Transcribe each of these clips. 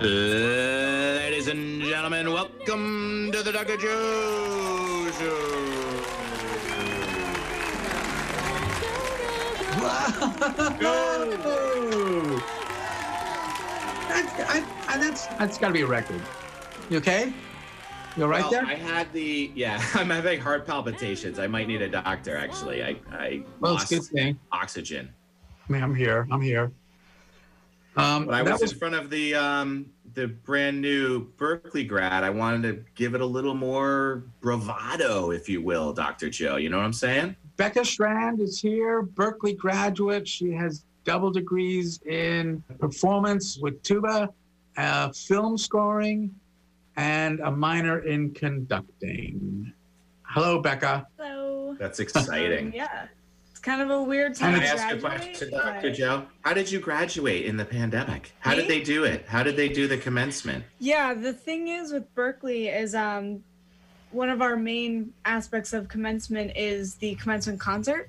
Ladies and gentlemen, welcome to the Dr. Joe Show. Whoa! That's, I, I, that's, that's got to be a record. You okay? You all right Well, there? I had the yeah. I'm having heart palpitations. I might need a doctor. Actually, I I well, lost a good thing. oxygen. I mean, I'm here. I'm here. Um, When I was, was in front of the um the brand new Berklee grad, I wanted to give it a little more bravado, if you will, Dr. Joe. You know what I'm saying? Becca Shrand is here, Berklee graduate. She has double degrees in performance with tuba, uh, film scoring, and a minor in conducting. Hello, Becca. Hello. That's exciting. Um, yeah. Kind of a weird Can time I to ask a question, Dr. Joe? How did you graduate in the pandemic? How did they do it? How did they do the commencement? Yeah, the thing is with Berklee is um one of our main aspects of commencement is the commencement concert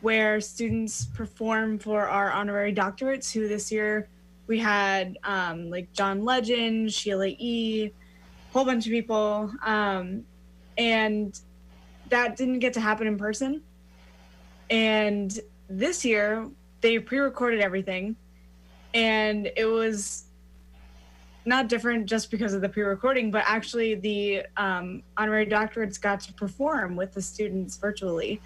where students perform for our honorary doctorates who this year we had um, like John Legend, Sheila E, a whole bunch of people. Um, and that didn't get to happen in person. And this year they pre-recorded everything and it was not different just because of the pre-recording, but actually the um, honorary doctorates got to perform with the students virtually.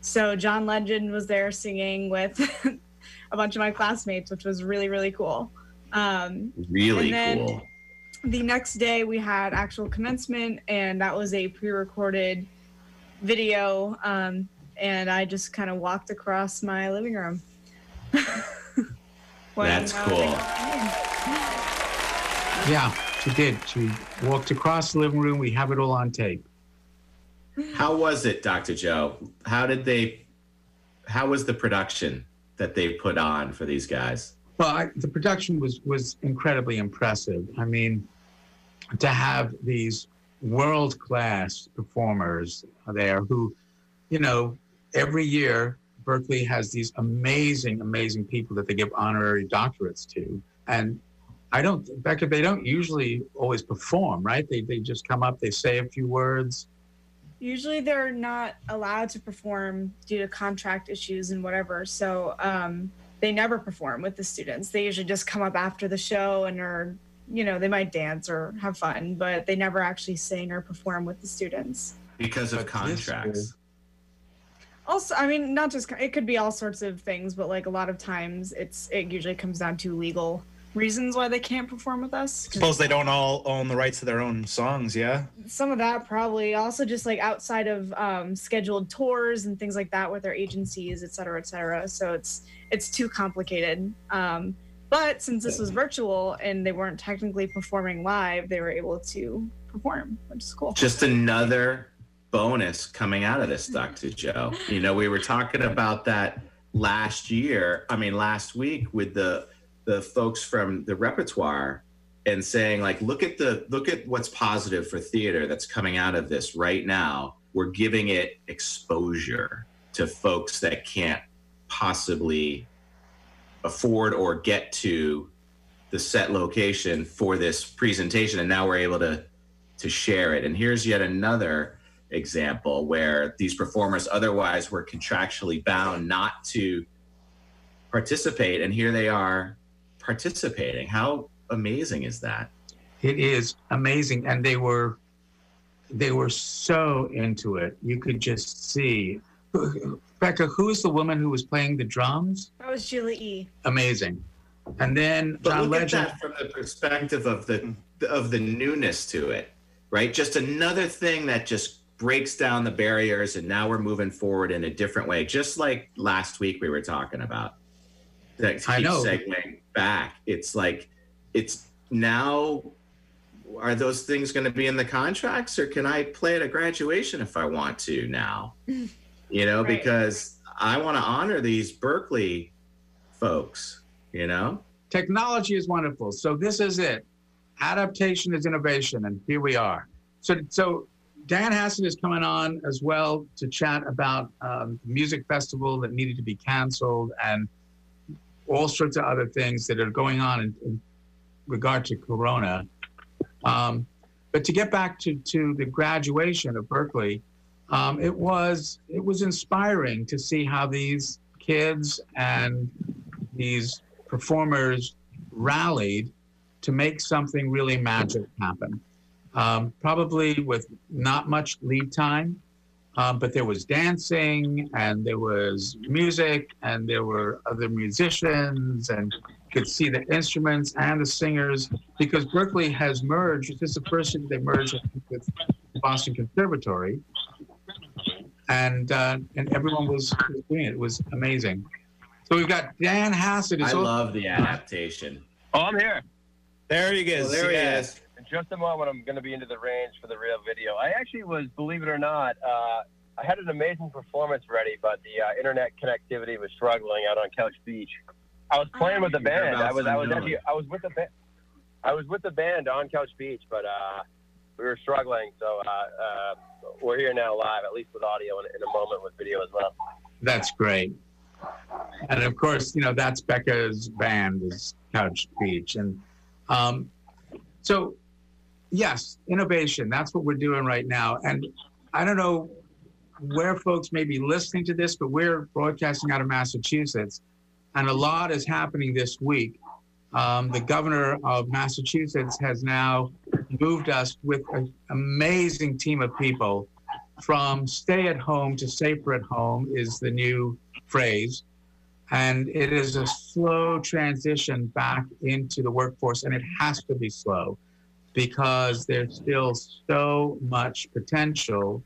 So John Legend was there singing with a bunch of my classmates, which was really really cool. Um, Really And then- cool. the next day we had actual commencement, and that was a pre-recorded video. Um, and I just kind of walked across my living room. When, That's cool. they- Yeah, she did. She walked across the living room. We have it all on tape. How was it, Dr. Joe? How did they? How was the production that they put on for these guys? Well, I, the production was was incredibly impressive. I mean, to have these world class performers there who, you know, every year Berklee has these amazing, amazing people that they give honorary doctorates to, and I don't, Becca, they don't usually always perform, right? They they just come up, they say a few words. usually they're not allowed to perform due to contract issues and whatever so um, they never perform with the students they usually just come up after the show and are you know they might dance or have fun but they never actually sing or perform with the students Because of But this contracts. Also i mean not just it could be all sorts of things but like a lot of times it's it usually comes down to legal reasons why they can't perform with us. 'Cause Suppose they don't all own the rights to their own songs, yeah? some of that probably. Also just like outside of um, scheduled tours and things like that with their agencies et cetera et cetera. So it's it's too complicated. Um, but since this was virtual and they weren't technically performing live they were able to perform which is cool. Just another bonus coming out of this, mm-hmm. Dr. Joe. You know, we were talking about that last year. I mean, last week with the the folks from the repertoire and saying like look at the look at what's positive for theater that's coming out of this right now we're giving it exposure to folks that can't possibly afford or get to the set location for this presentation and now we're able to to share it and here's yet another example where these performers otherwise were contractually bound not to participate and here they are participating how amazing is that It is amazing, and they were they were so into it. You could just see. Becca, who's the woman who was playing the drums? that was Sheila E Amazing. And then But John look Legend. at that from the perspective of the of the newness to it, right? Just another thing that just breaks down the barriers, and now we're moving forward in a different way. Just like last week we were talking about. That keeps I know. segueing back. It's like it's now are those things going to be in the contracts or can I play at a graduation if I want to now? You know, Right. because I want to honor these Berklee folks, you know? technology is wonderful. So this is it. Adaptation is innovation, and here we are. So, so Dan Hassett is coming on as well to chat about um, the music festival that needed to be canceled and all sorts of other things that are going on in, in regard to Corona. Um, but to get back to to the graduation of Berklee, um, it was it was inspiring to see how these kids and these performers rallied to make something really magic happen. Um, probably with not much lead time, um, but there was dancing and there was music and there were other musicians and you could see the instruments and the singers because Berklee has merged. This is the first year they merged with Boston Conservatory, and uh, and everyone was, was doing it. It was amazing. So we've got Dan Hassett. I who's also- love the adaptation. Oh, I'm here. There he is. Well, there he yeah. is. In just a moment, I'm going to be into the range for the real video. I actually was, believe it or not, uh, I had an amazing performance ready, but the uh, internet connectivity was struggling out on Couch Beach. I was playing with the band. I was, I was actually, I was with the band. I was with the band on Couch Beach, but uh, we were struggling. So uh, uh, we're here now live, at least with audio, and in a moment with video as well. That's great. And of course, you know, that's Becca's band is Couch Beach. And um, so, yes, innovation, that's what we're doing right now. And I don't know where folks may be listening to this, but we're broadcasting out of Massachusetts. And a lot is happening this week. Um, the governor of Massachusetts has now moved us with an amazing team of people from stay at home to safer at home is the new phrase. And it is a slow transition back into the workforce, and it has to be slow because there's still so much potential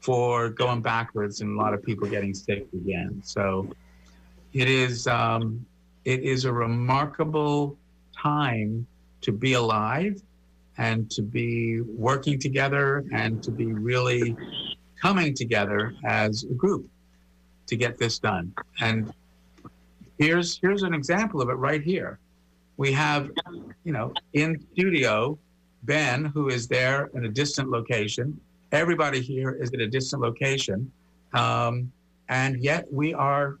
for going backwards and a lot of people getting sick again. So it is um, it is a remarkable time to be alive and to be working together and to be really coming together as a group to get this done. And here's here's an example of it right here. We have, you know, in studio, Ben, who is there in a distant location. Everybody here is at a distant location, um, and yet we are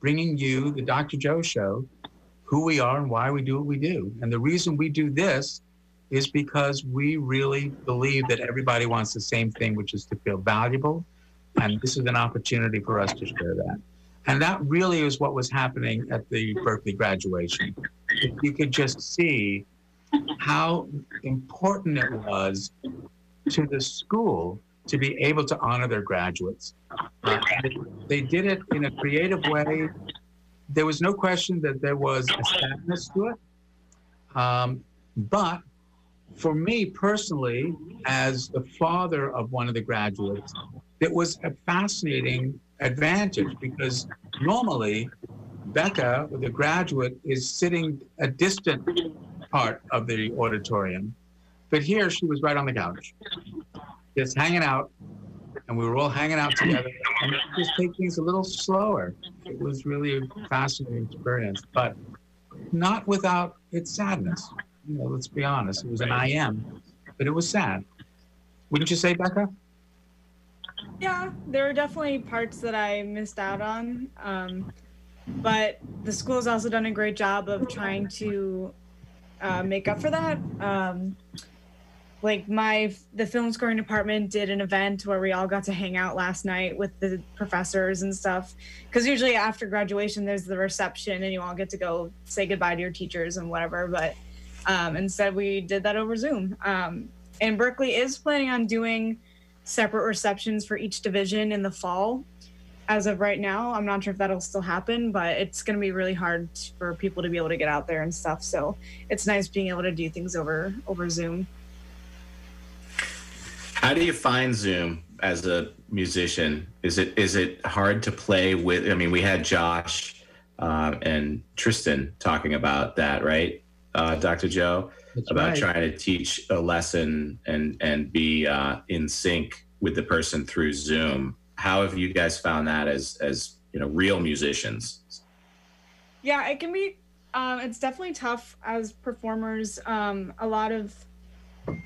bringing you the Dr. Joe Show, who we are and why we do what we do. And the reason we do this is because we really believe that everybody wants the same thing, which is to feel valuable. And this is an opportunity for us to share that. And that really is what was happening at the Berklee graduation. If you could just see how important it was to the school to be able to honor their graduates. Uh, they did it in a creative way. There was no question that there was a sadness to it. Um, but for me personally, as the father of one of the graduates, it was a fascinating advantage because normally Becca, the graduate, is sitting a distant part of the auditorium. But here she was right on the couch, just hanging out, and we were all hanging out together and just take things a little slower. It was really a fascinating experience, but not without its sadness. You know, let's be honest. It was an IM, but it was sad. Wouldn't you say, Becca? Yeah, there were definitely parts that I missed out on. Um, but the school's also done a great job of trying to uh, make up for that. Um, like my the film scoring department did an event where we all got to hang out last night with the professors and stuff. Because usually after graduation, there's the reception and you all get to go say goodbye to your teachers and whatever. But um, instead, we did that over Zoom. Um, and Berklee is planning on doing separate receptions for each division in the fall as of right now i'm not sure if that'll still happen but it's going to be really hard for people to be able to get out there and stuff so it's nice being able to do things over over zoom How do you find Zoom as a musician? Is it is it hard to play with? I mean, we had Josh uh, and Tristan talking about that, right? uh, Dr. Joe, That's about right. trying to teach a lesson and and be uh, in sync with the person through Zoom. How have you guys found that as as you know real musicians? Yeah, it can be. Um, it's definitely tough as performers. Um, a lot of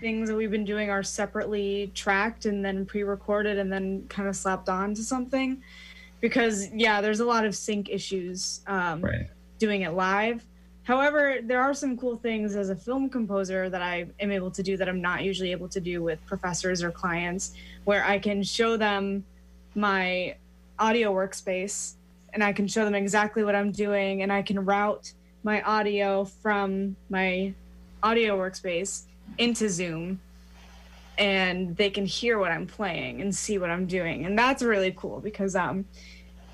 things that we've been doing are separately tracked and then pre-recorded and then kind of slapped on to something, because yeah, there's a lot of sync issues um, Right. doing it live. However, there are some cool things as a film composer that I am able to do that I'm not usually able to do with professors or clients, where I can show them my audio workspace and I can show them exactly what I'm doing and I can route my audio from my audio workspace into Zoom and they can hear what I'm playing and see what I'm doing. And that's really cool because um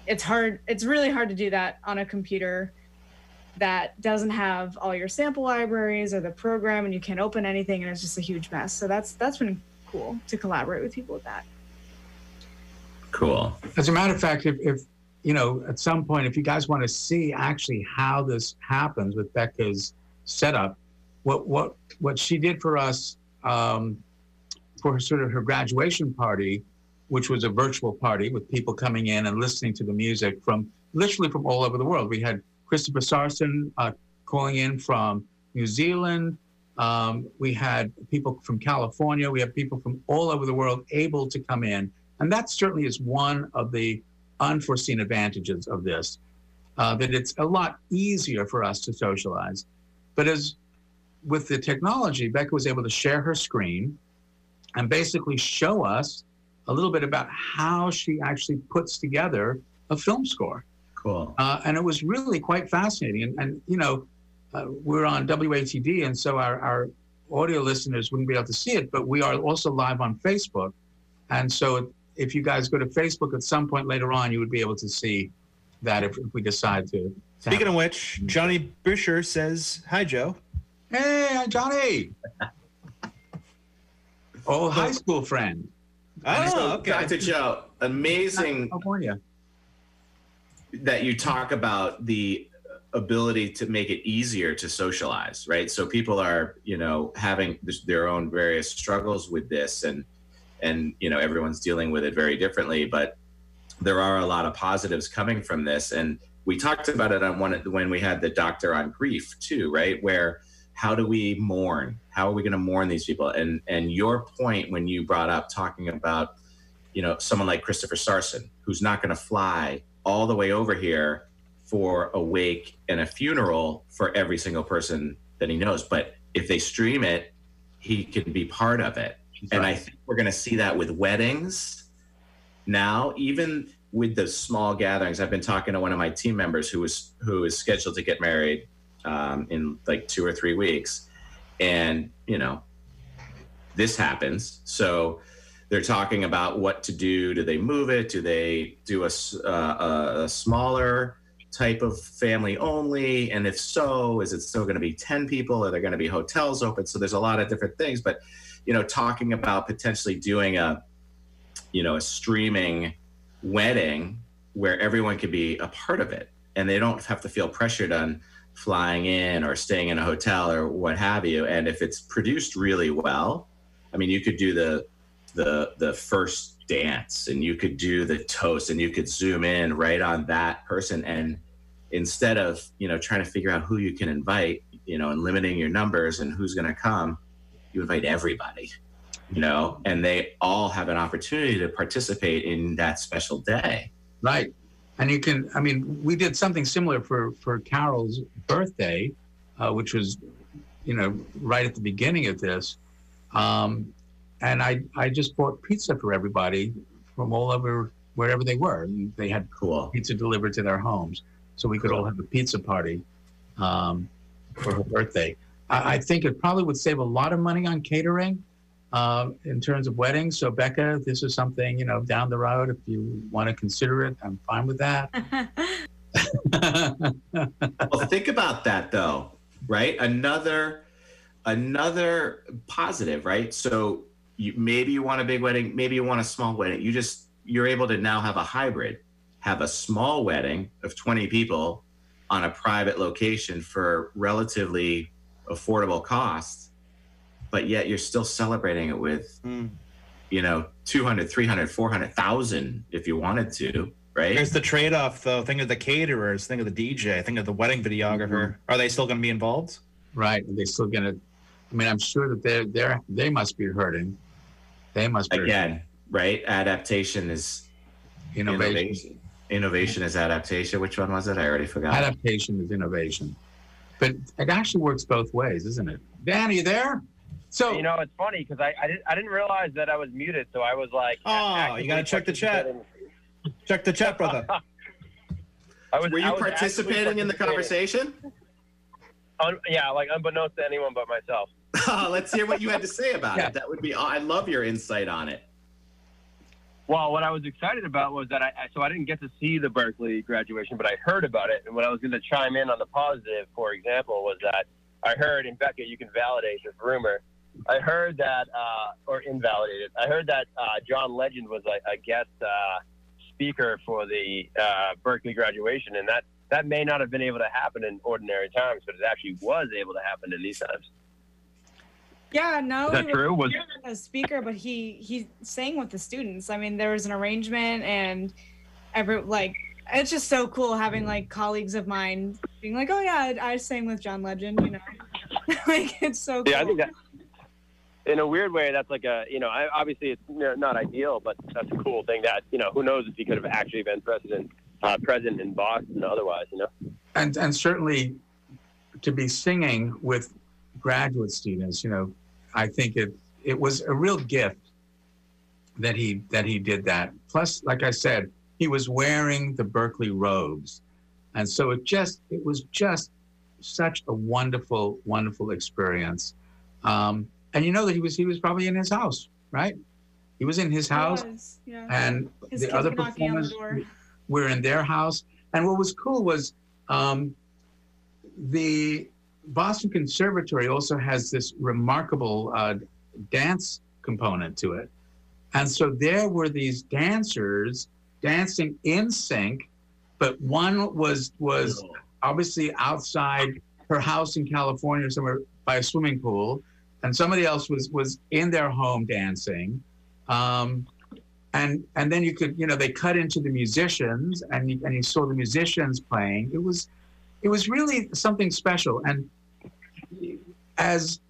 it's hard it's really hard to do that on a computer that doesn't have all your sample libraries or the program and you can't open anything and it's just a huge mess. So that's that's been cool to collaborate with people with that. Cool. As a matter of fact, if, if you know, at some point, if you guys want to see actually how this happens with Becca's setup, what what what she did for us um, for sort of her graduation party, which was a virtual party with people coming in and listening to the music from literally from all over the world. We had Christopher Sarson uh, calling in from New Zealand. Um, we had people from California. We have people from all over the world able to come in. And that certainly is one of the unforeseen advantages of this, uh, that it's a lot easier for us to socialize. But as with the technology, Becca was able to share her screen and basically show us a little bit about how she actually puts together a film score. Cool. Uh, and it was really quite fascinating. And, and you know, uh, we're on WATD, and so our, our audio listeners wouldn't be able to see it, but we are also live on Facebook. And so if you guys go to Facebook at some point later on, you would be able to see that if, if we decide to. to Speaking have- of which, Johnny Busher says, Hi, Joe. hey, Johnny! Oh, high school friend. Oh, okay. Dr. Joe, amazing California. that you talk about the ability to make it easier to socialize, right? So people are, you know, having this- their own various struggles with this, and and you know everyone's dealing with it very differently. But there are a lot of positives coming from this, and we talked about it on one when we had the doctor on grief too, right? Where how do we mourn? How are we going to mourn these people? And and your point when you brought up talking about, you know, someone like Christopher Sarson, who's not going to fly all the way over here for a wake and a funeral for every single person that he knows. But if they stream it, he can be part of it. And I think we're going to see that with weddings now, even with the small gatherings. I've been talking to one of my team members who was who is scheduled to get married um, in like two or three weeks, and you know, this happens. So they're talking about what to do. Do they move it? Do they do a, uh, a, a smaller type of family only? And if so, is it still going to be 10 people? Are there going to be hotels open? So there's a lot of different things. But, you know, talking about potentially doing a, you know, a streaming wedding where everyone could be a part of it and they don't have to feel pressured on flying in or staying in a hotel or what have you. And if it's produced really well, I mean, you could do the the the first dance and you could do the toast and you could zoom in right on that person and instead of you know trying to figure out who you can invite you know and limiting your numbers and who's going to come you invite everybody you know and they all have an opportunity to participate in that special day Right. And you can, I mean, we did something similar for, for Carol's birthday, uh, which was, you know, right at the beginning of this. Um, and I, I just bought pizza for everybody from all over, wherever they were. They had cool pizza delivered to their homes. So we could all have a pizza party um, for her birthday. I, I think it probably would save a lot of money on catering uh, in terms of weddings. So, Becca, this is something, you know, down the road, if you want to consider it, I'm fine with that. well think about that though right another another positive right so you maybe you want a big wedding maybe you want a small wedding you just you're able to now have a hybrid have a small wedding of 20 people on a private location for relatively affordable cost, but yet you're still celebrating it with, Mm. you know, 200, 300, 400,000 if you wanted to, right? There's the trade-off, though. Think of the caterers. Think of the DJ. Think of the wedding videographer. Are they still going to be involved? Right? Are they still gonna? I mean, I'm sure that they're they're they must be hurting. They must be Again, right? Adaptation is innovation. innovation. Innovation is adaptation. Which one was it? I already forgot. Adaptation is innovation, but it actually works both ways, isn't it? Dan, are you there? So You know, it's funny because I, I didn't I didn't realize that I was muted, so I was like, Oh, you actively gotta check the chat. participating. Check the chat, brother. I was, Were I you was actively participating in the conversation? Un, yeah, like unbeknownst to anyone but myself. Let's hear what you had to say about Yeah. it. That would be. I love your insight on it. Well, what I was excited about was that I I- so I didn't get to see the Berklee graduation, but I heard about it. And what I was going to chime in on the positive, for example, was that I heard, and Becca, you can validate this rumor. I heard that, uh, or invalidate it. I heard that uh, John Legend was a, a guest uh, speaker for the uh, Berklee graduation, and that that may not have been able to happen in ordinary times, but it actually was able to happen in these times. Yeah, no, Is that true? Was a speaker, but he he sang with the students. I mean, there was an arrangement, and every like it's just so cool having like colleagues of mine being like, "Oh yeah, I, I sang with John Legend," you know, like it's so cool. Yeah, I think that in a weird way, that's like a you know, I, obviously it's you know, not ideal, but that's a cool thing. That you know, who knows if he could have actually been president, uh, present in Boston otherwise, you know. and and certainly to be singing with graduate students, you know, I think it it was a real gift that he that he did that. Plus, like I said, he was wearing the Berklee robes, and so it just it was just such a wonderful wonderful experience. Um, and you know that he was he was probably in his house, right? He was in his house, was, yeah. and His the other on the performers were in their house. And what was cool was um, the Boston Conservatory also has this remarkable uh, dance component to it. And so there were these dancers dancing in sync, but one was was obviously outside her house in California somewhere by a swimming pool, and somebody else was was in their home dancing. Um, and and then you could you know they cut into the musicians and you, and you saw the musicians playing. It was it was really something special. And as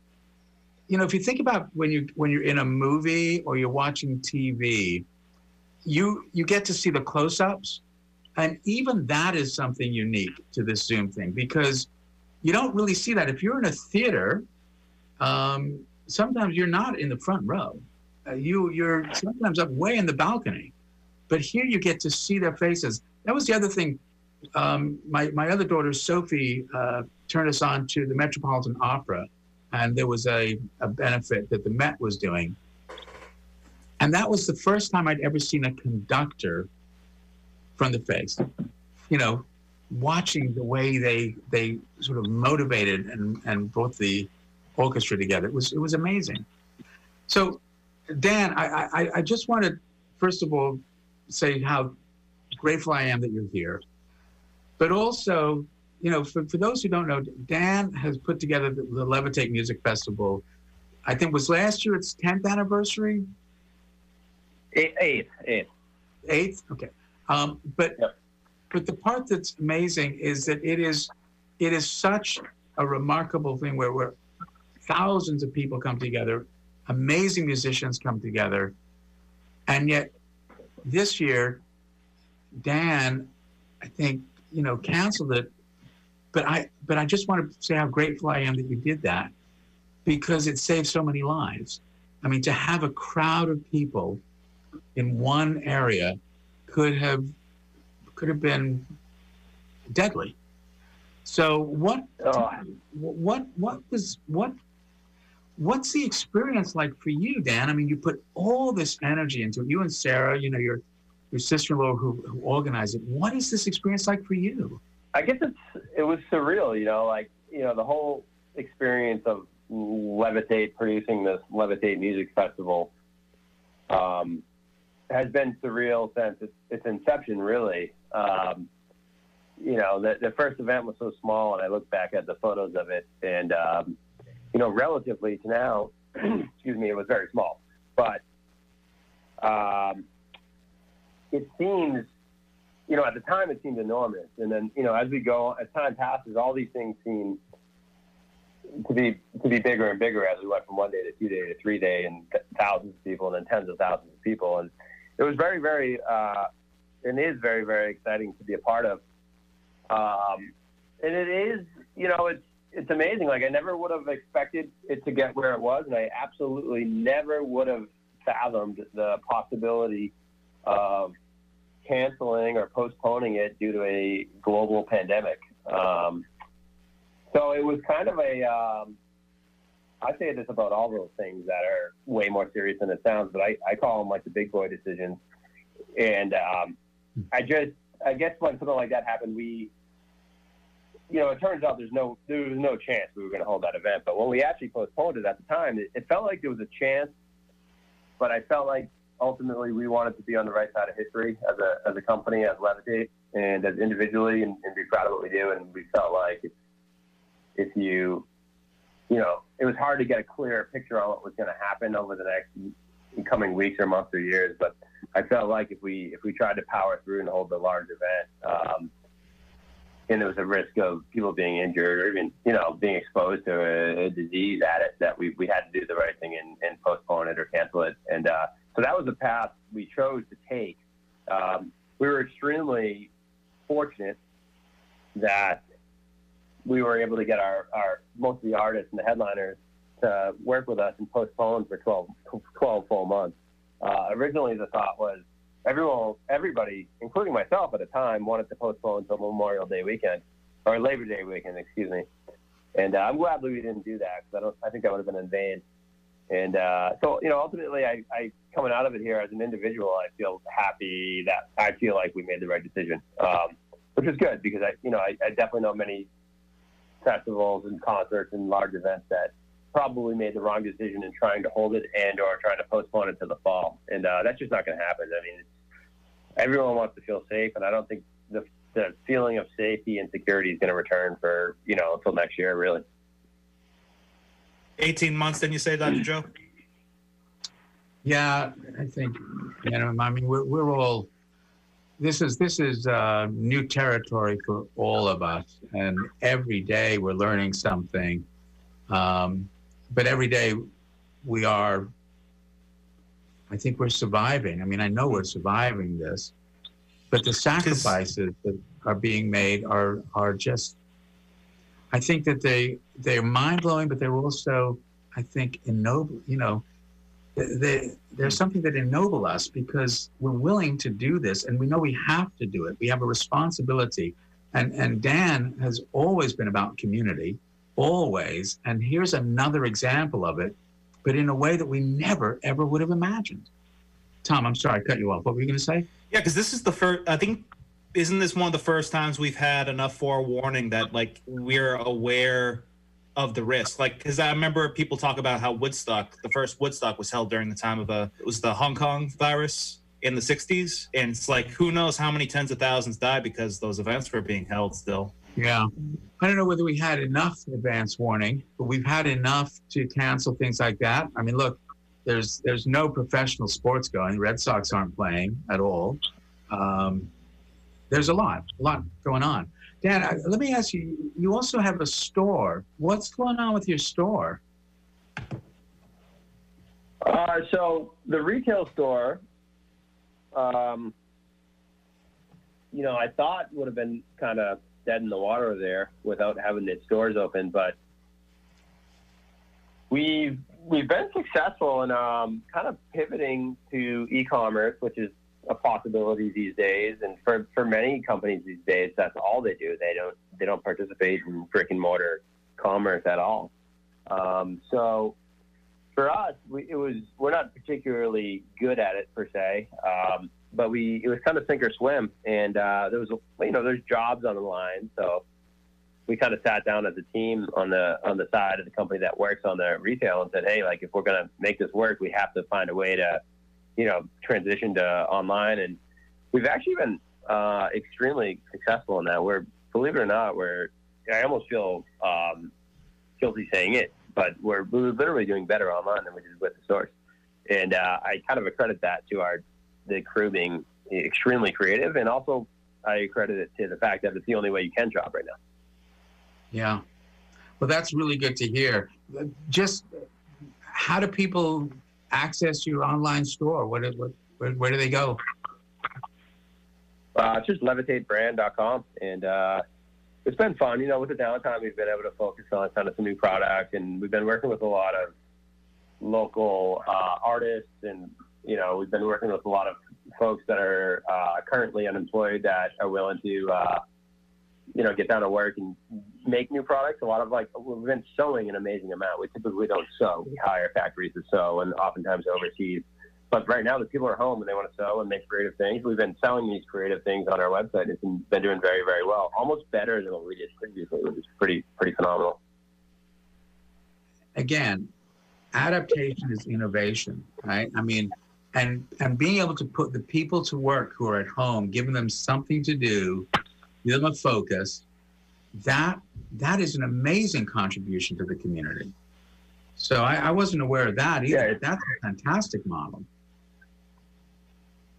you know, if you think about when you when you're in a movie or you're watching TV, you you get to see the close-ups, and even that is something unique to this Zoom thing because you don't really see that if you're in a theater. Um, sometimes you're not in the front row. Uh, you you're sometimes up way in the balcony, but here you get to see their faces. That was the other thing. Um, my my other daughter Sophie uh, turned us on to the Metropolitan Opera, and there was a, a benefit that the Met was doing, and that was the first time I'd ever seen a conductor from the face. You know, watching the way they they sort of motivated and and brought the orchestra together. It was it was amazing. So, Dan, I I, I just want to first of all say how grateful I am that you're here, but also, you know, for, for those who don't know, Dan has put together the, the Levitate Music Festival. I think was last year its 10th anniversary, Eight, eight, eight. eighth. Okay, um, but Yep. but the part that's amazing is that it is it is such a remarkable thing where where thousands of people come together, amazing musicians come together, and yet this year, Dan, I think you know canceled it, but I but I just want to say how grateful I am that you did that because it saved so many lives. I mean, to have a crowd of people in one area could have could have been deadly. So what Oh, what what was what what's the experience like for you, Dan? I mean, you put all this energy into it. You and Sarah, you know, your your sister-in-law who, who organized it. What is this experience like for you? I guess it's it was surreal, you know, like you know the whole experience of Levitate producing this Levitate Music Festival um, has been surreal since its, its inception, really. Um, you know, the, the first event was so small, and I look back at the photos of it, and um, you know, relatively to now, excuse me, it was very small. But um, it seems, you know, at the time it seemed enormous, and then you know, as we go, as time passes, all these things seem to be to be bigger and bigger as we went from one day to two day to three day, and thousands of people, and then tens of thousands of people, and it was very, very, uh, and is very, very exciting to be a part of. Um, and it is, you know, it's it's amazing. Like I never would have expected it to get where it was, and I absolutely never would have fathomed the possibility of canceling or postponing it due to a global pandemic. Um, so it was kind of a. Um, I say this about all those things that are way more serious than it sounds, but I, I call them like the big boy decisions. And um, I just, I guess when something like that happened, we you know, it turns out there's no there was no chance we were going to hold that event. But when we actually postponed it at the time, it, it felt like there was a chance, but I felt like ultimately we wanted to be on the right side of history as a as a company, as Levitate, and as individually, and, and be proud of what we do. And we felt like if, if you, you know, it was hard to get a clear picture on what was going to happen over the next coming weeks or months or years. But I felt like if we if we tried to power through and hold the large event. Um, and there was a risk of people being injured or even, you know, being exposed to a, a disease at it, that we, we had to do the right thing and, and postpone it or cancel it. And uh, so that was the path we chose to take. Um, we were extremely fortunate that we were able to get our, our most of the artists and the headliners to work with us and postpone for 12, 12 full months. Uh, originally, the thought was everyone, everybody, including myself at the time, wanted to postpone until Memorial Day weekend or Labor Day weekend, excuse me. And uh, I'm glad we didn't do that because I don't. I think that would have been in vain. And uh, so, you know, ultimately, I, I coming out of it here as an individual, I feel happy that I feel like we made the right decision, um, which is good because I, you know, I, I definitely know many festivals and concerts and large events that probably made the wrong decision in trying to hold it and or trying to postpone it to the fall. And uh, that's just not going to happen. I mean, everyone wants to feel safe, and I don't think the, the feeling of safety and security is going to return for you know until next year, really. 18 months, didn't you say, Dr. Joe? Yeah, I think, you know, I mean, we're, we're all, this is, this is uh, new territory for all of us. And every day we're learning something. Um, but every day we are, I think we're surviving. I mean, I know we're surviving this, but the sacrifices that are being made are are just. I think that they they're mind blowing, but they're also, I think, ennobling, You know, they, there's something that ennoble us because we're willing to do this, and we know we have to do it. We have a responsibility, and and Dan has always been about community always. And here's another example of it, but in a way that we never, ever would have imagined. Tom, I'm sorry, I cut you off. What were you going to say? Yeah, because this is the first, I think, isn't this one of the first times we've had enough forewarning that, like, we're aware of the risk? Like, because I remember people talk about how Woodstock, the first Woodstock was held during the time of a, it was the Hong Kong virus in the 60s. And it's like, who knows how many tens of thousands died because those events were being held still. Yeah. I don't know whether we had enough advance warning, but we've had enough to cancel things like that. I mean, look, there's there's no professional sports going. Red Sox aren't playing at all. Um, there's a lot, a lot going on. Dan, let me ask you. You also have a store. What's going on with your store? Uh, so the retail store, um, you know, I thought would have been kind of dead in the water there without having its doors open. But we've we've been successful in um, kind of pivoting to e-commerce, which is a possibility these days. And for, for many companies these days, that's all they do. They don't they don't participate in brick and mortar commerce at all. Um, so for us, we, it was we're not particularly good at it per se. Um, but we it was kind of sink or swim, and uh, there was a, you know there's jobs on the line, so we kind of sat down as a team on the on the side of the company that works on the retail and said, hey, like if we're gonna make this work, we have to find a way to you know transition to online, and we've actually been uh, extremely successful in that. We're believe it or not, we're I almost feel um, guilty saying it, but we're, we're literally doing better online than we did with the source. And uh, I kind of accredit that to our the crew being extremely creative, and also I credit it to the fact that it's the only way you can shop right now. Yeah. Well, that's really good to hear. Just how do people access your online store? What, what where, where do they go? Uh, it's just levitatebrand.com. And uh, it's been fun. You know, with the downtime, we've been able to focus on kind of some new product. And we've been working with a lot of local uh, artists. And, you know, we've been working with a lot of folks that are uh, currently unemployed that are willing to, uh, you know, get down to work and make new products. A lot of like, we've been sewing an amazing amount. We typically don't sew. We hire factories to sew and oftentimes overseas but right now, the people are home and they want to sew and make creative things. We've been selling these creative things on our website. It's been, doing very, very well, almost better than what we did previously, which is pretty, pretty phenomenal. Again, adaptation is innovation, right? I mean, and and being able to put the people to work who are at home, giving them something to do, give them a focus, that that is an amazing contribution to the community. So I, I wasn't aware of that either. Yeah, That's a fantastic model.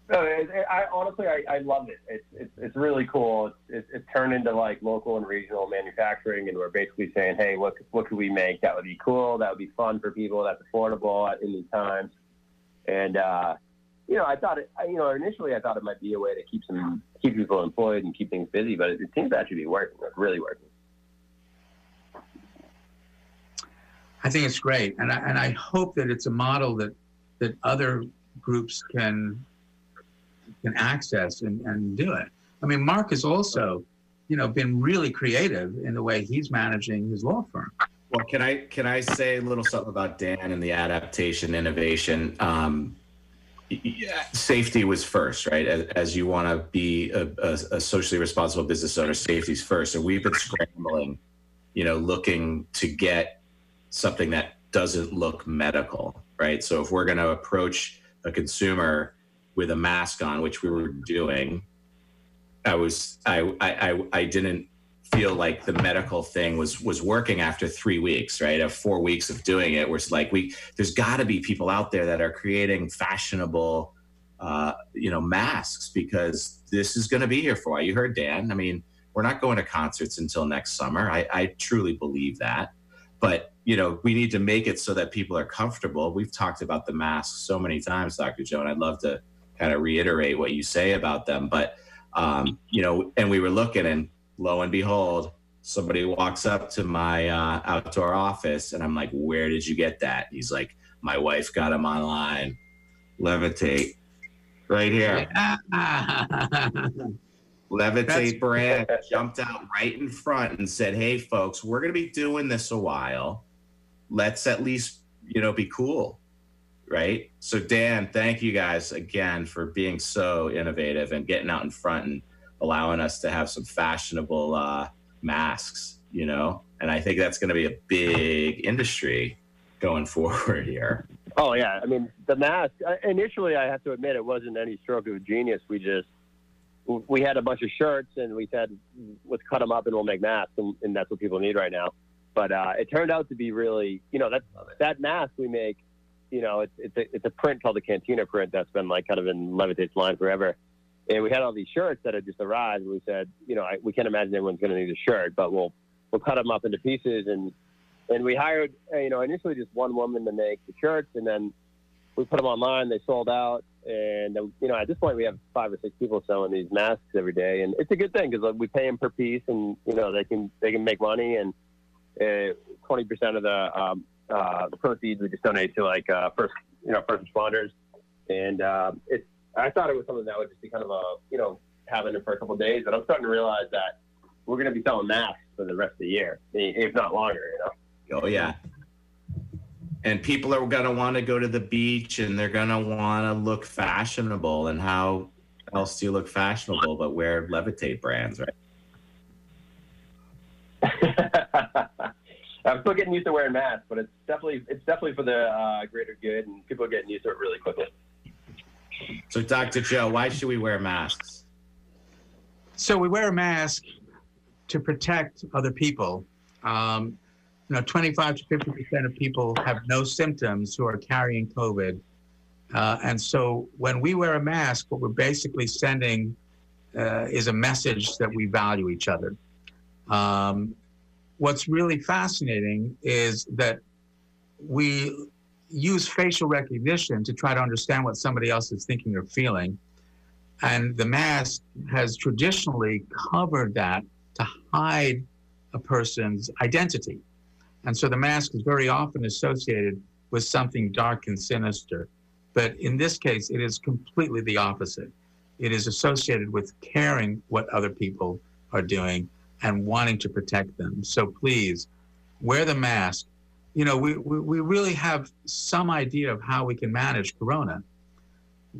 No, it, it, I honestly I, I love it. It's, it's it's really cool. It's, turned into like local and regional manufacturing, and we're basically saying, hey, what what could we make that would be cool, that would be fun for people, that's affordable in these times. And uh, you know, I thought it. You know, initially I thought it might be a way to keep some keep people employed and keep things busy, but it, it seems to actually be working. It's really working. I think it's great, and I and I hope that it's a model that that other groups can can access and, and do it. I mean, Mark has also, you know, been really creative in the way he's managing his law firm. Well, can I can I say a little something about Dan and the adaptation innovation? Um, yeah, safety was first, right? As, as you want to be a, a, a, socially responsible business owner, safety's first. And we've been scrambling, you know, looking to get something that doesn't look medical, right? So if we're going to approach a consumer with a mask on, which we were doing, I was I I I didn't feel like the medical thing was was working after three weeks, right? Of four weeks of doing it, was like we there's got to be people out there that are creating fashionable, uh, you know, masks because this is going to be here for a while. You heard Dan. I mean, we're not going to concerts until next summer. I, I truly believe that, but you know, we need to make it so that people are comfortable. We've talked about the masks so many times, Dr. Joe, and I'd love to kind of reiterate what you say about them. But um, you know, and we were looking, and lo and behold, somebody walks up to my uh, outdoor office, and I'm like, "Where did you get that?" He's like, "My wife got him online. Levitate, right here." Levitate That's- brand jumped out right in front and said, "Hey, folks, we're going to be doing this a while. Let's at least, you know, be cool." right? So Dan, thank you guys again for being so innovative and getting out in front and allowing us to have some fashionable uh, masks, you know. And I think that's going to be a big industry going forward here. Oh yeah, I mean the mask. Uh, initially, I have to admit it wasn't any stroke of genius. We just we had a bunch of shirts and we said let's cut them up and we'll make masks, and, and that's what people need right now. But uh, it turned out to be really, you know, that that mask we make you know, it's it's a, it's a print called the Cantina print that's been like kind of in Levitate's line forever. And we had all these shirts that had just arrived, and we said, you know, I, we can't imagine everyone's going to need a shirt, but we'll we'll cut them up into pieces, and and we hired, uh, you know, initially just one woman to make the shirts, and then we put them online. They sold out, and you know, at this point, we have five or six people selling these masks every day, and it's a good thing because like, we pay them per piece, and you know, they can they can make money, and uh, twenty uh, percent of the um, uh, proceeds we just donate to like uh, first you know first responders, and uh, it's I thought it was something that would just be kind of a you know having it for a couple of days, but I'm starting to realize that we're going to be selling masks for the rest of the year, if not longer. You know. Oh yeah. And people are going to want to go to the beach, and they're going to want to look fashionable. And how else do you look fashionable but wear levitate brands, right? I'm still getting used to wearing masks, but it's definitely it's definitely for the uh, greater good, and people are getting used to it really quickly. So, Dr. Joe, why should we wear masks? So we wear a mask to protect other people. Um, you know, 25 to 50 percent of people have no symptoms who are carrying COVID. Uh, and so when we wear a mask, what we're basically sending uh, is a message that we value each other. Um, what's really fascinating is that we use facial recognition to try to understand what somebody else is thinking or feeling. And the mask has traditionally covered that to hide a person's identity. And so the mask is very often associated with something dark and sinister. But in this case, it is completely the opposite. It is associated with caring what other people are doing and wanting to protect them. So please wear the mask. You know, we, we, we really have some idea of how we can manage corona.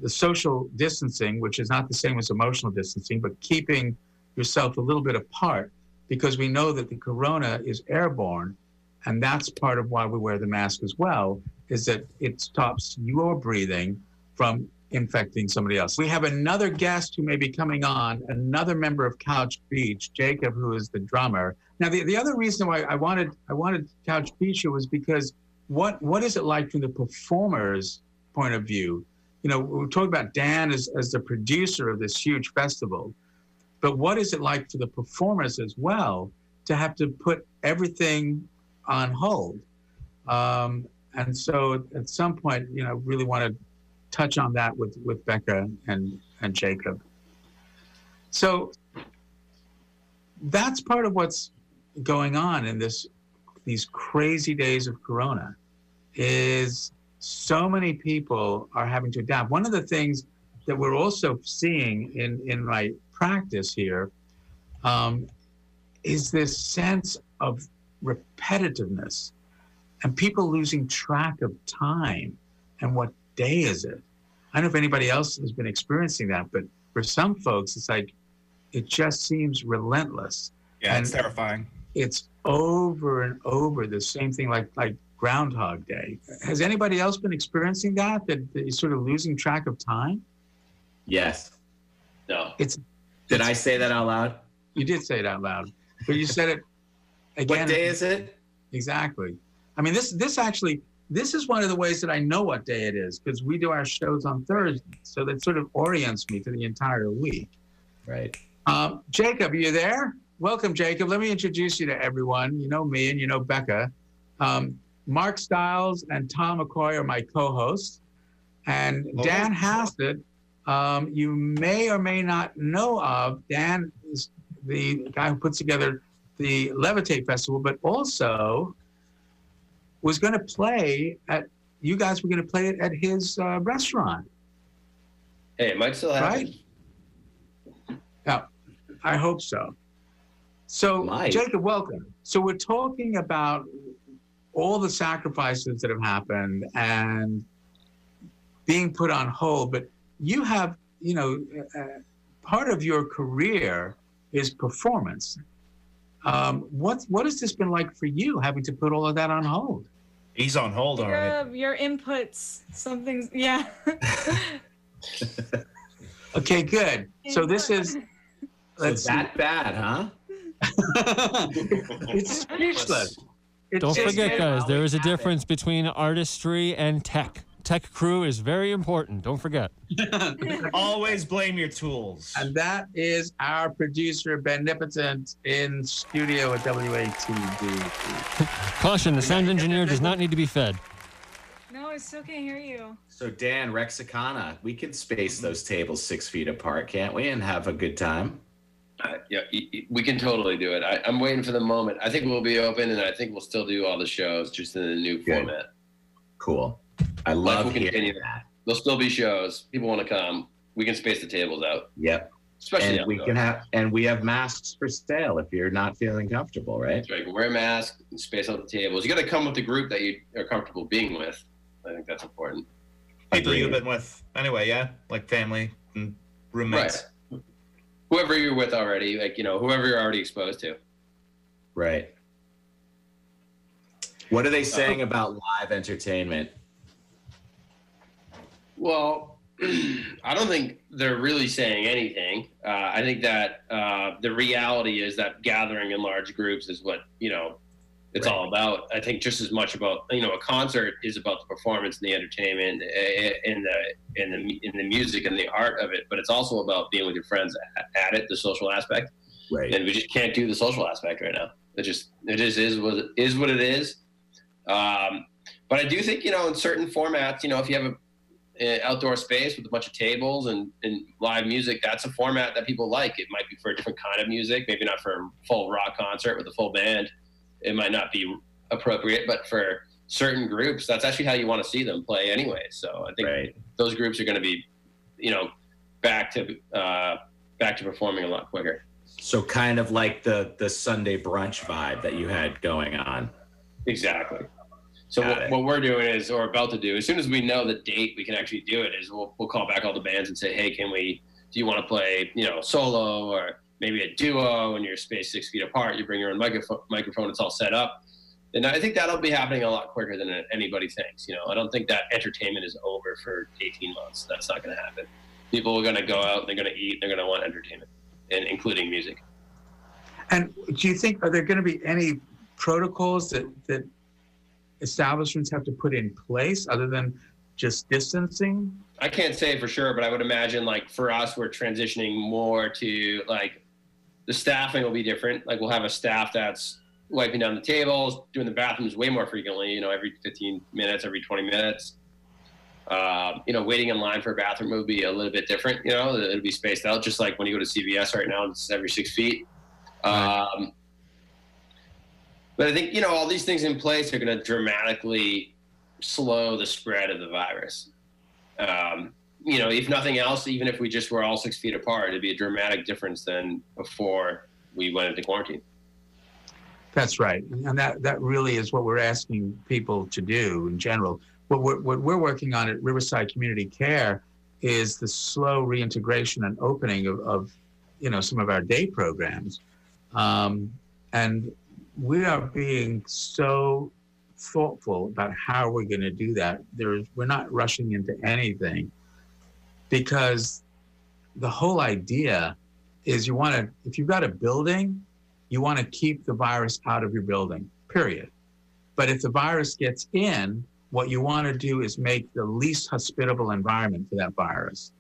The social distancing, which is not the same as emotional distancing, but keeping yourself a little bit apart because we know that the corona is airborne and that's part of why we wear the mask as well is that it stops your breathing from infecting somebody else. We have another guest who may be coming on, another member of Couch Beach, Jacob, who is the drummer. Now, the, the other reason why I wanted I wanted Couch Beach was because what what is it like from the performer's point of view? You know, we're talking about Dan as, as the producer of this huge festival, but what is it like for the performers as well to have to put everything on hold? Um, and so at some point, you know, really want to touch on that with, with Becca and, and Jacob. So that's part of what's going on in this these crazy days of corona is so many people are having to adapt. One of the things that we're also seeing in, in my practice here um, is this sense of repetitiveness and people losing track of time and what day is it. I don't know if anybody else has been experiencing that, but for some folks, it's like it just seems relentless. Yeah, And- it's terrifying. It's over and over the same thing, like like Groundhog Day. Has anybody else been experiencing that? That, that you're sort of losing track of time? Yes. No. It's Did I say that out loud? you did say it out loud, but you said it again. What day is it? Exactly. I mean, this this actually this is one of the ways that I know what day it is because we do our shows on Thursday, so that sort of orients me for the entire week. Right. Um, Jacob, are you there? Welcome, Jacob. Let me introduce you to everyone. You know me and you know Becca. Um, Mark Stiles and Tom McCoy are my co-hosts, and Dan Hassett. Um, you may or may not know of. Dan is the guy who puts together the Levitate Festival, but also was going to play at. You guys were going to play it at his uh, restaurant. Hey, it might still happen. Right. I hope so. So, Might. Jacob, welcome. So, we're talking about all the sacrifices that have happened and being put on hold, but you have, you know, uh, part of your career is performance. Um, what what has this been like for you, having to put all of that on hold? He's on hold Your, already. uh, your inputs, something's yeah. Okay, good. So this is let's see. that bad, huh? it's speechless. It Don't just- forget, guys, there is a difference between artistry and tech. Tech crew is very important. Don't forget. Always blame your tools. And that is our producer, Beneficent, in studio at WATD. Caution: the sound engineer does not need to be fed. no, I still can't hear you. So Dan Rexicana, we can space those tables six feet apart, can't we? And have a good time. Uh, yeah, y- y- we can totally do it. I, I'm waiting for the moment. I think we'll be open, and I think we'll still do all the shows just in the new Good. format. Cool. I Life love will hearing continue. that. There'll still be shows. People want to come. We can space the tables out, Yep. especially And we outdoors. can have and we have masks for sale if you're not feeling comfortable, right? That's right. Wear a mask and space out the tables. You got to come with the group that you are comfortable being with. I think that's important. People you've been with anyway, yeah, like family and roommates. Right. Whoever you're with already, like you know, whoever you're already exposed to. Right. What are they uh, saying about live entertainment? Well, I don't think they're really saying anything. Uh, I think that uh, the reality is that gathering in large groups is what you know it's all about. I think just as much about you know a concert is about the performance and the entertainment and the and the in the music and the art of it, but it's also about being with your friends at it, the social aspect. Right. And we just can't do the social aspect right now. It just it just is what it is what it is. Um, but I do think you know in certain formats, you know, if you have a outdoor space with a bunch of tables and, and live music, that's a format that people like. It might be for a different kind of music, maybe not for a full rock concert with a full band. It might not be appropriate, but for certain groups, that's actually how you want to see them play anyway. So I think Right. those groups are going to be, you know, back to uh, back to performing a lot quicker. So kind of like the the Sunday brunch vibe that you had going on. Exactly. So what, what we're doing is, or about to do, as soon as we know the date we can actually do it, is we'll, we'll call back all the bands and say, hey, can we? Do you want to play, you know, solo or maybe a duo? And you're spaced six feet apart. You bring your own microphone. Microphone. It's all set up. And I think that'll be happening a lot quicker than anybody thinks. You know, I don't think that entertainment is over for 18 months. That's not going to happen. People are going to go out. They're going to eat. They're going to want entertainment, and including music. And do you think are there going to be any protocols that that establishments have to put in place other than just distancing? I can't say for sure, but I would imagine like for us, we're transitioning more to like the staffing will be different. Like we'll have a staff that's wiping down the tables, doing the bathrooms way more frequently. You know, every 15 minutes, every 20 minutes. Um, you know, waiting in line for a bathroom will be a little bit different. You know, it'll be spaced out, just like when you go to CVS right now, it's every six feet. Um, but I think you know all these things in place are going to dramatically slow the spread of the virus. Um, you know, if nothing else, even if we just were all six feet apart, it'd be a dramatic difference than before we went into quarantine. That's right, and that that really is what we're asking people to do in general. What we're, what we're working on at Riverside Community Care is the slow reintegration and opening of, of you know some of our day programs, um, and we are being so thoughtful about how we're going to do that. There's we're not rushing into anything because the whole idea is you want to if you've got a building you want to keep the virus out of your building, period. But if the virus gets in, what you want to do is make the least hospitable environment for that virus.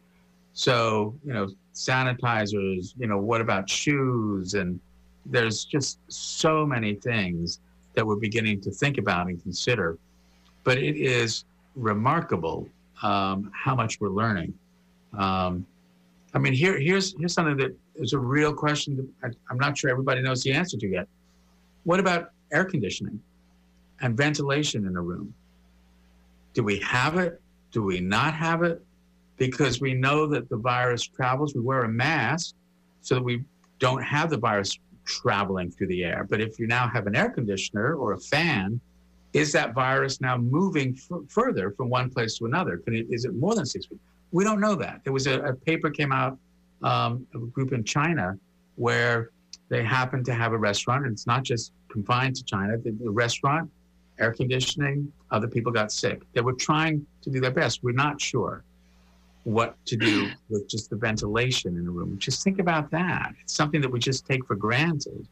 So, you know, sanitizers, you know, what about shoes? And there's just so many things that we're beginning to think about and consider. But it is remarkable um, how much we're learning. Um, I mean, here, here's here's something that is a real question I, I'm not sure everybody knows the answer to yet. What about air conditioning and ventilation in a room? Do we have it? Do we not have it? Because we know that the virus travels. We wear a mask so that we don't have the virus traveling through the air. But if you now have an air conditioner or a fan, is that virus now moving f- further from one place to another? Can it, is it more than six feet? We don't know that. There was a, a paper came out um, of a group in China where they happened to have a restaurant, and it's not just confined to China. The, the restaurant, air conditioning, other people got sick. They were trying to do their best. We're not sure what to do with just the ventilation in a room. Just think about that. It's something that we just take for granted,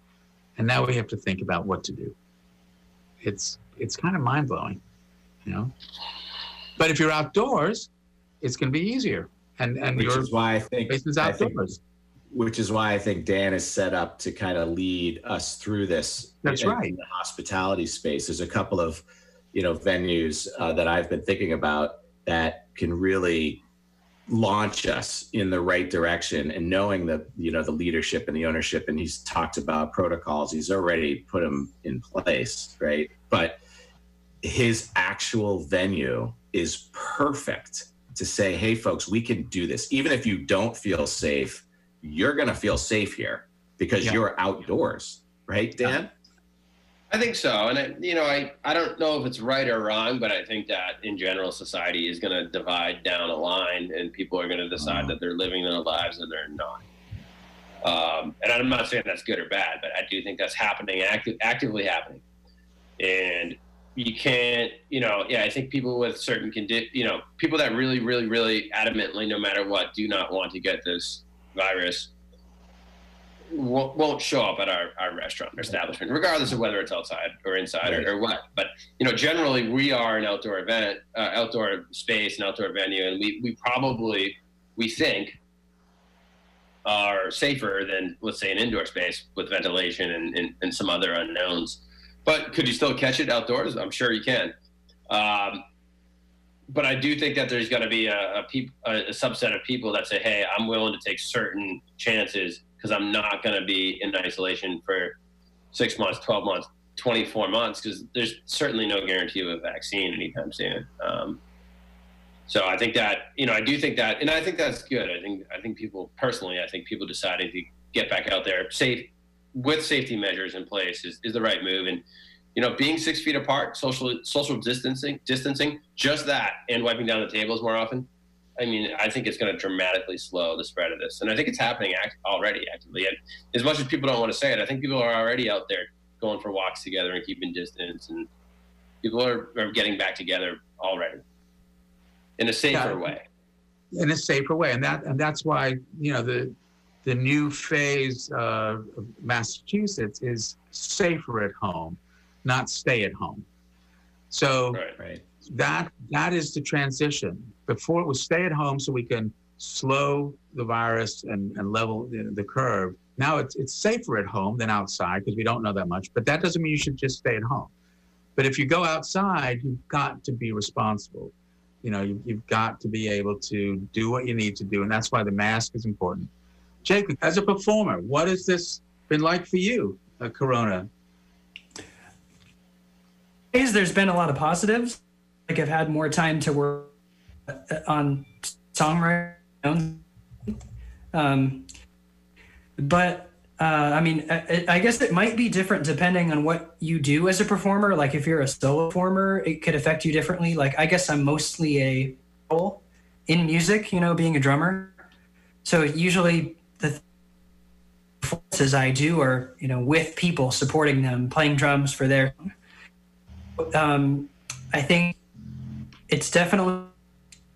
and now we have to think about what to do. It's it's kind of mind blowing, you know. But if you're outdoors, it's going to be easier, and and Which is why I think I think- which is why I think Dan is set up to kind of lead us through this. That's in- right. In the hospitality space, there's a couple of, you know, venues uh, that I've been thinking about that can really launch us in the right direction. And knowing that, you know, the leadership and the ownership, and he's talked about protocols. He's already put them in place, right? But his actual venue is perfect to say, hey, folks, we can do this. Even if you don't feel safe, you're going to feel safe here because Yeah. you're outdoors, right, Dan? I think so, and I, you know, I, I don't know if it's right or wrong, but I think that in general, society is going to divide down a line, and people are going to decide that they're living their lives and they're not. Um, and I'm not saying that's good or bad, but I do think that's happening, active, actively happening. And you can't, you know, yeah, I think people with certain condi- you know, people that really, really, really adamantly, no matter what, do not want to get this virus won't, won't show up at our, our restaurant or establishment, regardless of whether it's outside or inside Right. or, or what. But you know, generally we are an outdoor event, uh, outdoor space, and outdoor venue, and we we probably we think are safer than let's say an indoor space with ventilation and, and, and some other unknowns. But could you still catch it outdoors? I'm sure you can. Um, but I do think that there's going to be a, a, peop, a subset of people that say, "Hey, I'm willing to take certain chances because I'm not going to be in isolation for six months, 12 months, 24 months because there's certainly no guarantee of a vaccine anytime soon." Um, so I think that you know I do think that, and I think that's good. I think I think people personally, I think people deciding to get back out there safe with safety measures in place is, is the right move. And you know, being six feet apart, social social distancing, distancing, just that, and wiping down the tables more often. I mean, I think it's going to dramatically slow the spread of this, and I think it's happening act- already actively. And as much as people don't want to say it, I think people are already out there going for walks together and keeping distance, and people are, are getting back together already in a safer Yeah. way. in a safer way, and that and that's why you know the the new phase uh, of Massachusetts is safer at home, not stay at home. So Right. That that is the transition. Before it was stay at home so we can slow the virus and, and level the, the curve. Now it's it's safer at home than outside because we don't know that much. But that doesn't mean you should just stay at home. But if you go outside, you've got to be responsible. You know, you, you've got to be able to do what you need to do, and that's why the mask is important. Jacob, as a performer, what has this been like for you, uh, Corona? ways there's been a lot of positives like i've had more time to work on songwriting. Um, but uh, i mean I, I guess it might be different depending on what you do as a performer. Like if you're a solo performer it could affect you differently. Like i guess i'm mostly a role in music you know being a drummer. So usually the performances i do are you know with people supporting them playing drums for their um, I think it's definitely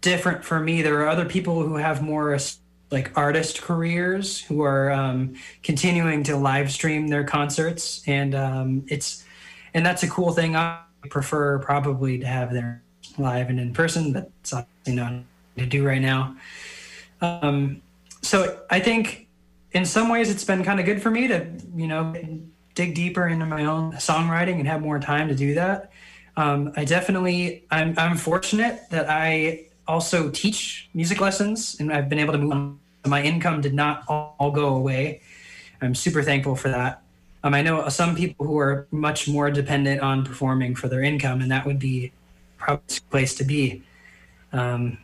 different for me. There are other people who have more like artist careers who are um, continuing to live stream their concerts, and um, it's and that's a cool thing. I prefer probably to have them live and in person, but it's obviously not to do right now. Um, so I think in some ways it's been kind of good for me to you know dig deeper into my own songwriting and have more time to do that. Um, I definitely, I'm, I'm fortunate that I also teach music lessons and I've been able to move on. My income did not all, all go away. I'm super thankful for that. Um, I know some people who are much more dependent on performing for their income, and that would be probably a place to be. Um,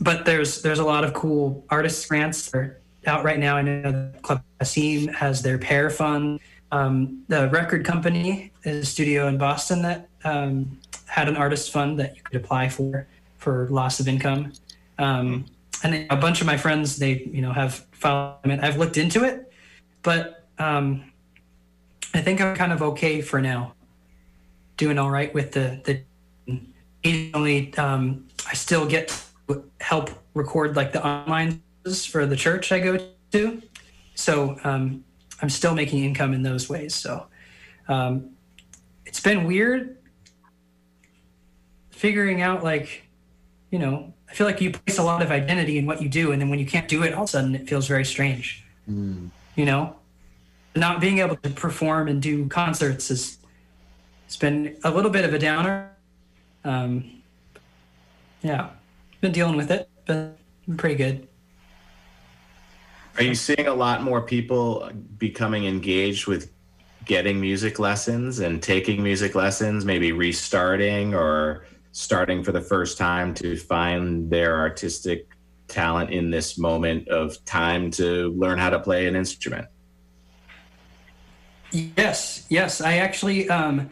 but there's there's a lot of cool artist grants that are out right now. I know the Club Passim has their pair fund. Um, the record company is a studio in Boston that um, had an artist fund that you could apply for for loss of income. Um, and a bunch of my friends, they you know have filed. I mean, I've looked into it, but um, I think I'm kind of okay for now. Doing all right with the the. Occasionally, um, I still get help record like the online for the church I go to, so um, I'm still making income in those ways. So um, it's been weird figuring out like, you know, I feel like you place a lot of identity in what you do, and then when you can't do it, all of a sudden it feels very strange. You know, not being able to perform and do concerts is it's been a little bit of a downer. Um, yeah, been dealing with it, but pretty good. Are you seeing a lot more people becoming engaged with getting music lessons and taking music lessons, maybe restarting or starting for the first time to find their artistic talent in this moment of time to learn how to play an instrument? Yes, yes. I actually um,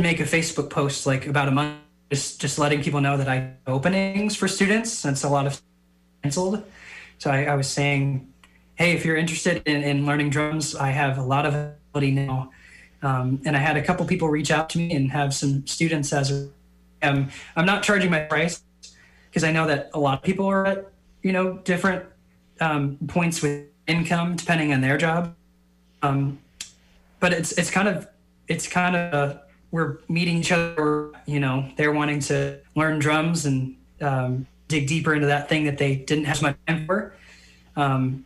make a Facebook post like about a month, just just letting people know that I have openings for students since a lot of canceled. So I, I was saying, hey, if you're interested in, in learning drums, I have a lot of ability now. Um, and I had a couple people reach out to me and have some students as um, I'm not charging my price because I know that a lot of people are at you know different um, points with income depending on their job. Um, but it's it's kind of it's kind of uh, we're meeting each other. You know, they're wanting to learn drums and um, dig deeper into that thing that they didn't have much time for. Um,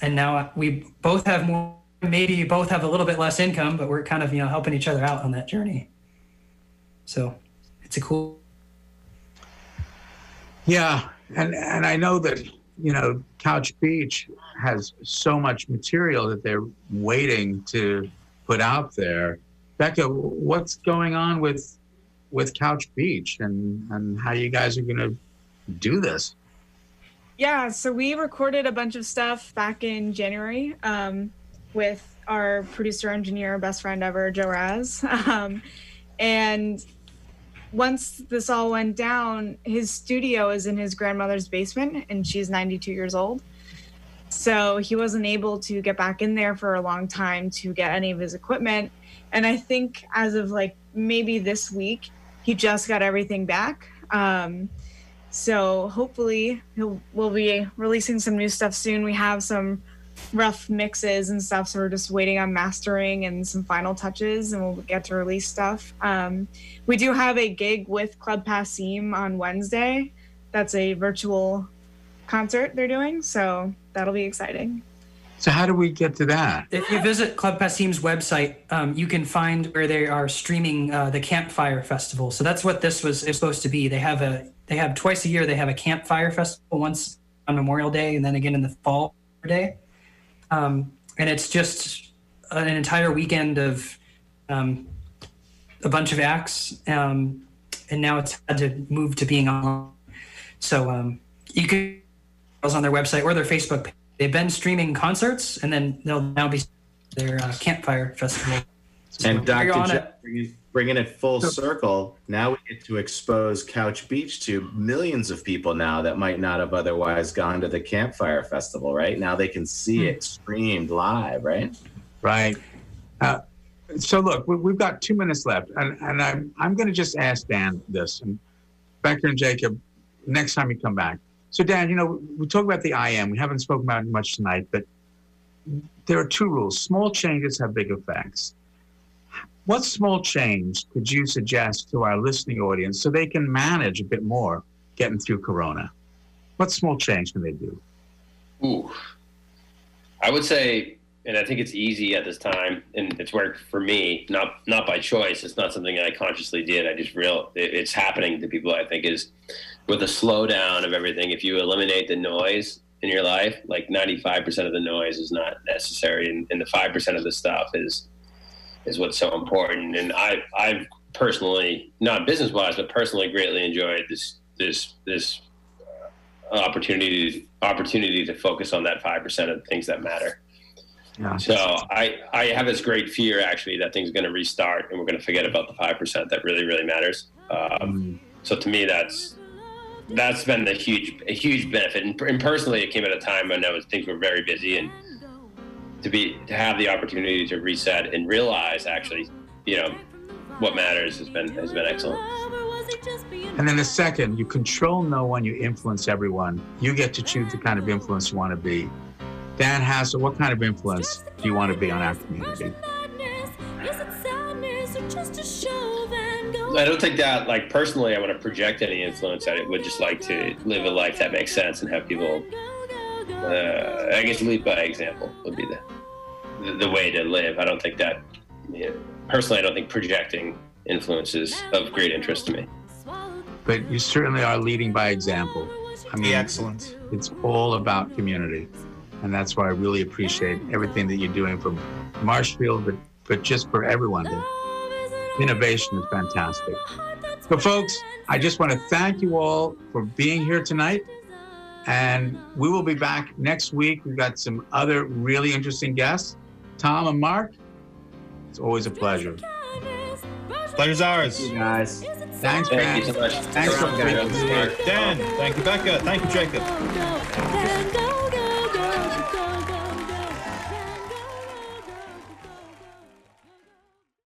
and now we both have more. Maybe you both have a little bit less income, but we're kind of you know helping each other out on that journey. So it's a cool. Yeah, and and I know that you know Couch Beach has so much material that they're waiting to put out there. Becca, what's going on with with Couch Beach and and how you guys are going to do this? Yeah, so we recorded a bunch of stuff back in January um, with our producer, engineer, best friend ever, Joe Raz. Um, and once this all went down, his studio is in his grandmother's basement, and she's 92 years old. So he wasn't able to get back in there for a long time to get any of his equipment. And I think as of like maybe this week, he just got everything back. Um, so hopefully he'll we'll be releasing some new stuff soon. We have some rough mixes and stuff, so we're just waiting on mastering and some final touches, and we'll get to release stuff. Um, we do have a gig with Club Passim on Wednesday. That's a virtual concert they're doing, so that'll be exciting. So how do we get to that? If you visit Club Passim's website, um, you can find where they are streaming uh, the Campfire Festival. So that's what this was supposed to be. They have a they have twice a year. They have a Campfire Festival once on Memorial Day and then again in the fall day, um, and it's just an entire weekend of um, a bunch of acts. Um, and now it's had to move to being online. So um, you can it's on their website or their Facebook page they've been streaming concerts, and then they'll now be their uh, campfire festival. So and Dr. Joe, bringing, bringing it full circle, now we get to expose Couch Beach to millions of people now that might not have otherwise gone to the campfire festival. Right now, they can see it streamed live. Right. Right. Uh, so look, we, have got two minutes left, and, and I'm I'm going to just ask Dan this, and Becca and Jacob, next time you come back, so, Dan, you know, we talk about the IM. We haven't spoken about it much tonight, but there are two rules. Small changes have big effects. What small change could you suggest to our listening audience so they can manage a bit more getting through Corona? What small change can they do? Ooh, I would say, and I think it's easy at this time, and it's worked for me, not not by choice. It's not something I consciously did. I just real it's happening to people. I think is with a slowdown of everything, if you eliminate the noise in your life, like 95% of the noise is not necessary, and, and the 5% of the stuff is is what's so important. And I I've personally, not business wise, but personally, greatly enjoyed this this this uh, opportunity opportunity to focus on that five percent of things that matter. Yeah. So I I have this great fear actually that things are going to restart and we're going to forget about the five percent that really really matters. Um, mm. So to me, that's that's been the huge a huge benefit. And, and, personally, it came at a time when I was things were very busy, and to be to have the opportunity to reset and realize actually, you know, what matters has been has been excellent. And then the second, you control no one, you influence everyone. You get to choose the kind of influence you want to be. Dan Hassett, what kind of influence do you want to be on our community? I don't think that, like, personally, I want to project any influence. I would just like to live a life that makes sense and have people, uh, I guess, lead by example would be the, the, the way to live. I don't think that, you know, personally, I don't think projecting influences of great interest to me. But you certainly are leading by example. I mean, excellent. It's all about community. And that's why I really appreciate everything that you're doing from Marshfield, but, but just for everyone innovation is fantastic. So, folks, I just want to thank you all for being here tonight. And we will be back next week. We've got some other really interesting guests. Tom and Mark, it's always a pleasure. Pleasure's ours. Thank you guys. Thanks, thank man. you so much. Thanks for being Dan, thank you, Becca. Thank you, Jacob.